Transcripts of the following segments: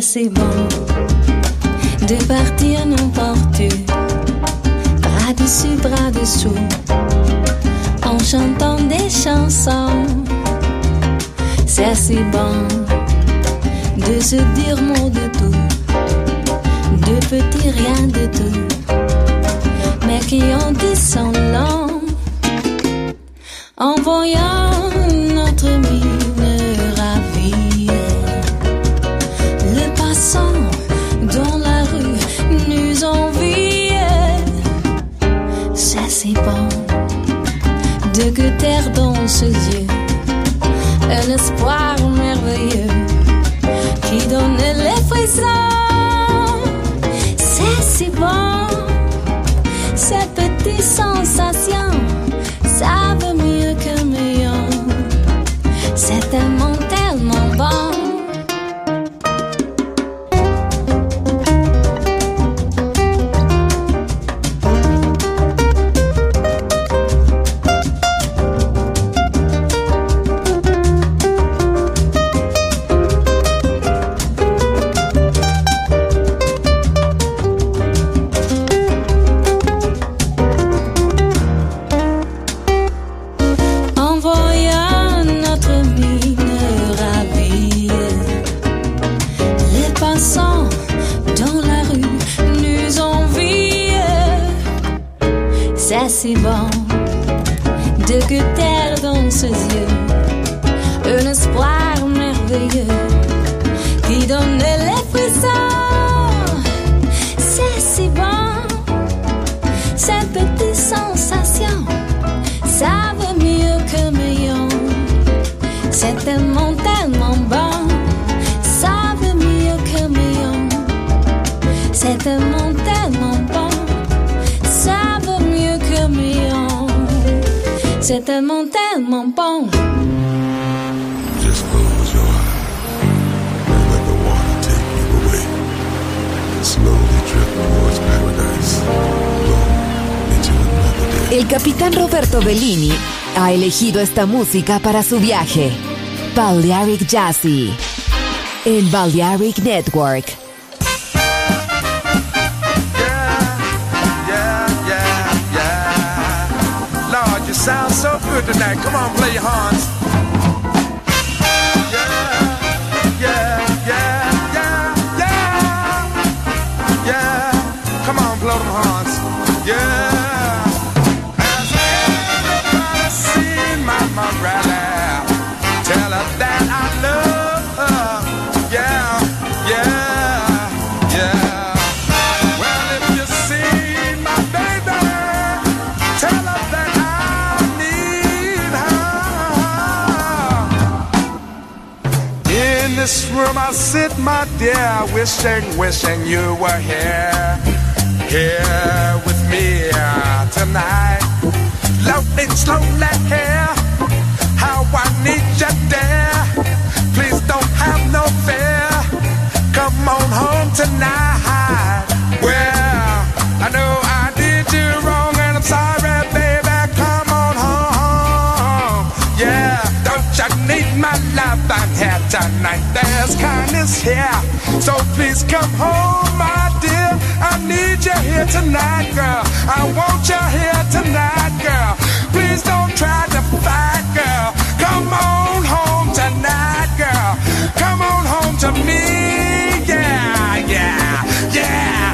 C'est bon de partir n'importe où, bras dessus, bras dessous, en chantant des chansons. C'est assez bon de se dire mot de tout, de petits rien de tout, mais qui ont dit son long en voyant tellement, tellement bon, ça vaut mieux que million. C'est tellement, tellement bon, ça vaut mieux que million. C'est tellement, tellement bon. Just close your eyes and let the water take you away. Slowly drift towards paradise. Go into another day. El capitán Roberto Bellini ha elegido esta música para su viaje. Balearic Jazzy. En Balearic Network. Yeah, yeah, yeah. Yeah Lord, you sound so good tonight. Come on, play your horns. Yeah, yeah, yeah, yeah, yeah. Yeah, come on, blow them horns. Yeah, room I sit, my dear, wishing, wishing you were here, here with me uh, tonight. Lonely, slowly here, how I need you there. Please don't have no fear. Come on home tonight. Well, I know I did you wrong and I'm sorry, baby. Come on home. Yeah, don't you need my love? I'm here tonight. There's kindness here. So please come home, my dear. I need you here tonight, girl. I want you here tonight, girl. Please don't try to fight, girl. Come on home tonight, girl. Come on home to me. Yeah, yeah, yeah.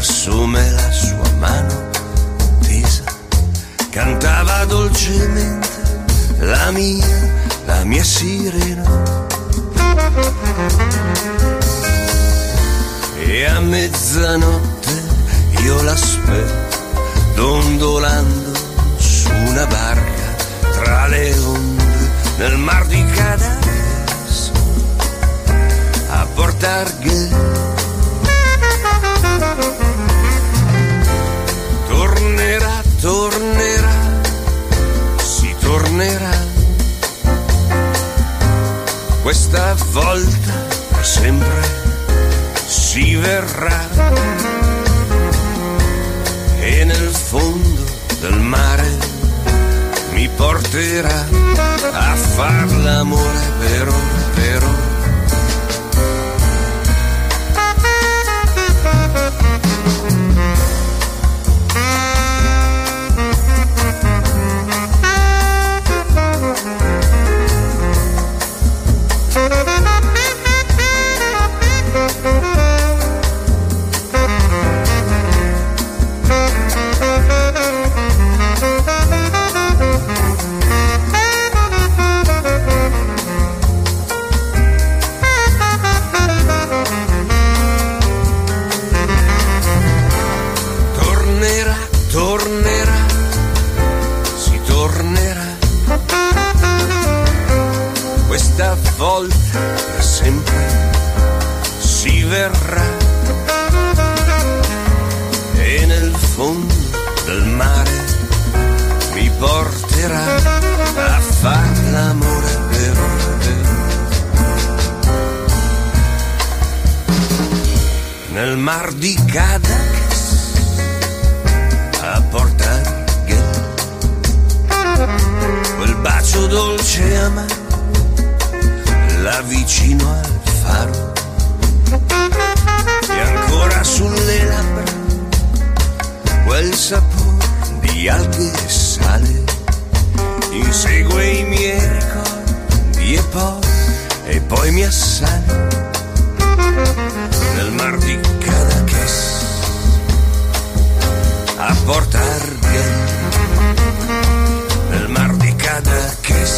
persume la sua mano tesa, cantava dolcemente la mia, la mia sirena. E a mezzanotte io l'aspetto, dondolando su una barca tra le onde nel mar di Cadares, a portar portarghe. tornerà, si tornerà. Questa volta sempre si verrà. E nel fondo del mare mi porterà a far l'amore per ora, per ora fondo del mare mi porterà a far l'amore vero, vero. Nel mar di Cadaqués a portar quel bacio dolce e amaro là vicino al faro e ancora sulle labbra quel sapore di alghe e sale insegue i miei ricordi e poi e poi mi assale nel mar di Cadaqués a portar bien el mar de Cadaqués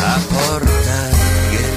a portar bien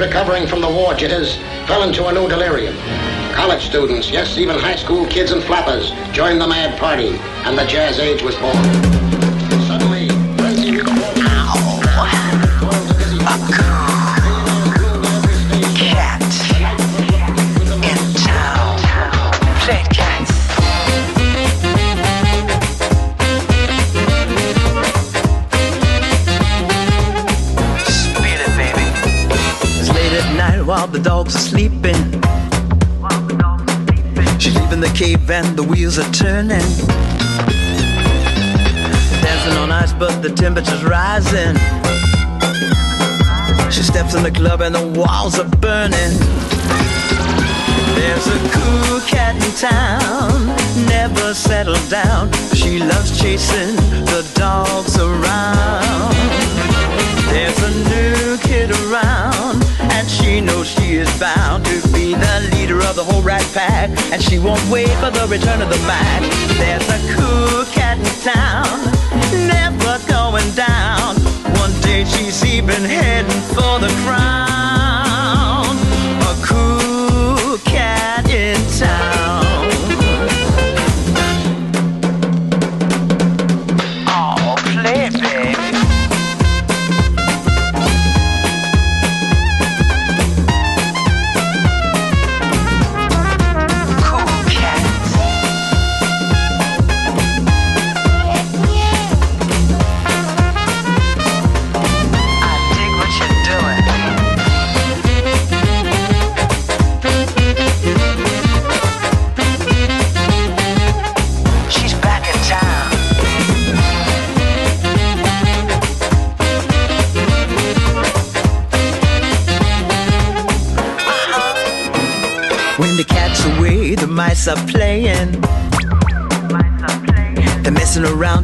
Recovering from the war jitters, fell into a new delirium. College students, yes, even high school kids and flappers, joined the mad party, and the jazz age was born. Wheels are turning. Dancing on ice, but the temperature's rising. She steps in the club and the walls are burning. There's a cool cat in town, never settled down. She loves chasing the dogs around. There's a new pack, and she won't wait for the return of the Mac. There's a cool cat in town, never going down. One day she's even heading for the crown. A cool cat in town.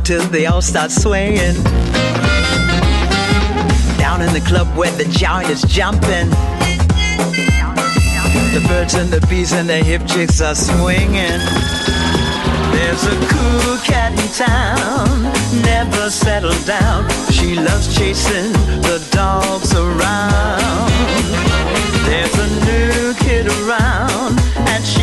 Till they all start swaying. Down in the club where the giant is jumping. The birds and the bees and the hip chicks are swinging. There's a cool cat in town, never settled down. She loves chasing the dogs around. There's a new kid around,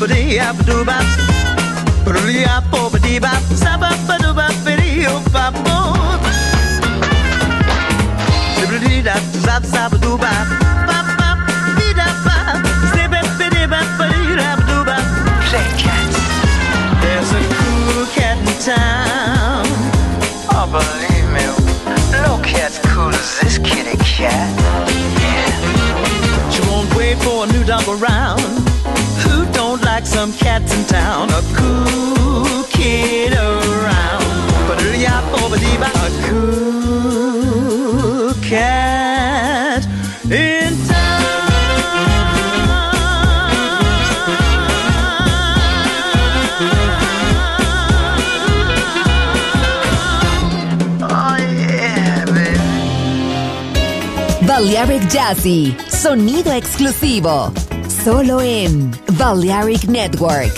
Slip-a-doo-da-ba-dee-ah-ba-doo-bop. Ba-doo-dee-ah-bo-ba-dee-bop. Sa-ba-ba-doo-ba-ba-dee-oh-ba-bo. Slip-a-dee-da-zap-zap-a-doo-bop. Ba-ba-dee-da-ba. Slip-a-dee-da-ba-dee-da-ba-doo-bop. Play cats. There's a cool cat in town. Oh, believe me, no cat's cool as this kitty cat. Yeah. She won't wait for a new dog around. Who some cats in town? A cool kid around. But a cool cat in town. Oh yeah, baby. Balearic Jazzy, sonido exclusivo, solo en Balearic Network.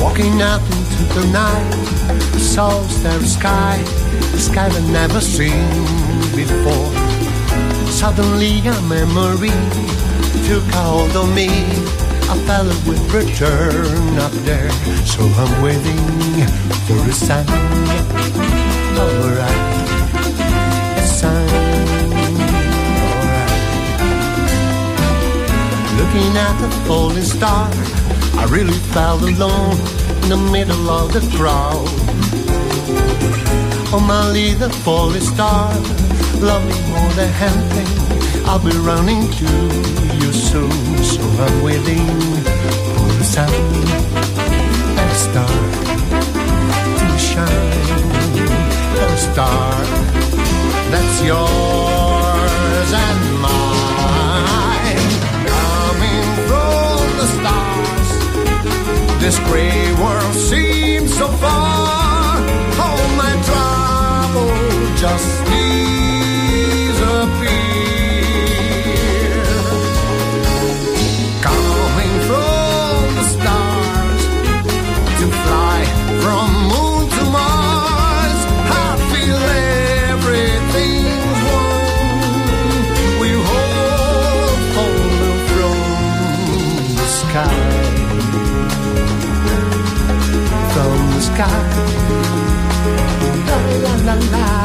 Walking out into the night, the starry sky, the sky I've never seen before. Suddenly a memory took hold of me. A felt it would return up there, so I'm waiting for a sign. Alright, a sign. Alright. Looking at the falling star, I really felt alone in the middle of the crowd. Oh, my little falling star, love me more than anything. I'll be running to you soon, so I'm waiting for the sun and star to shine. A star that's yours and mine, coming from the stars. This gray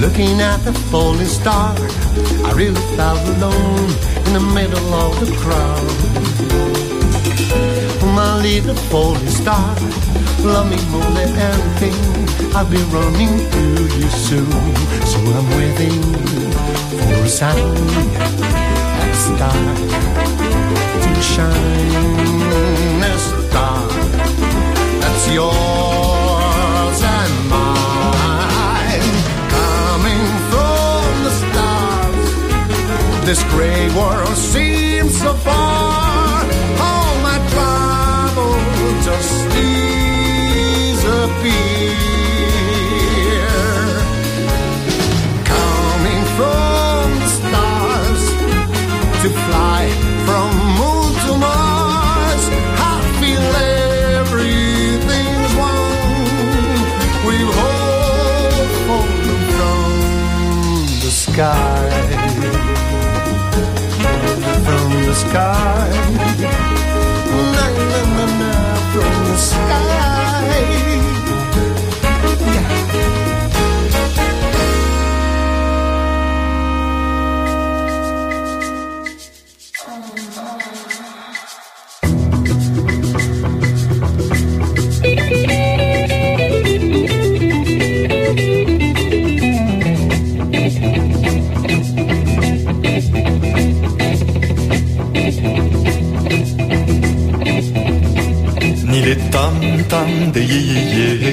Looking at the falling star, I really felt alone in the middle of the crowd. My little falling star, love me more than anything. I'll be running to you soon, so I'm waiting for a sign, a star to shine, des yé ni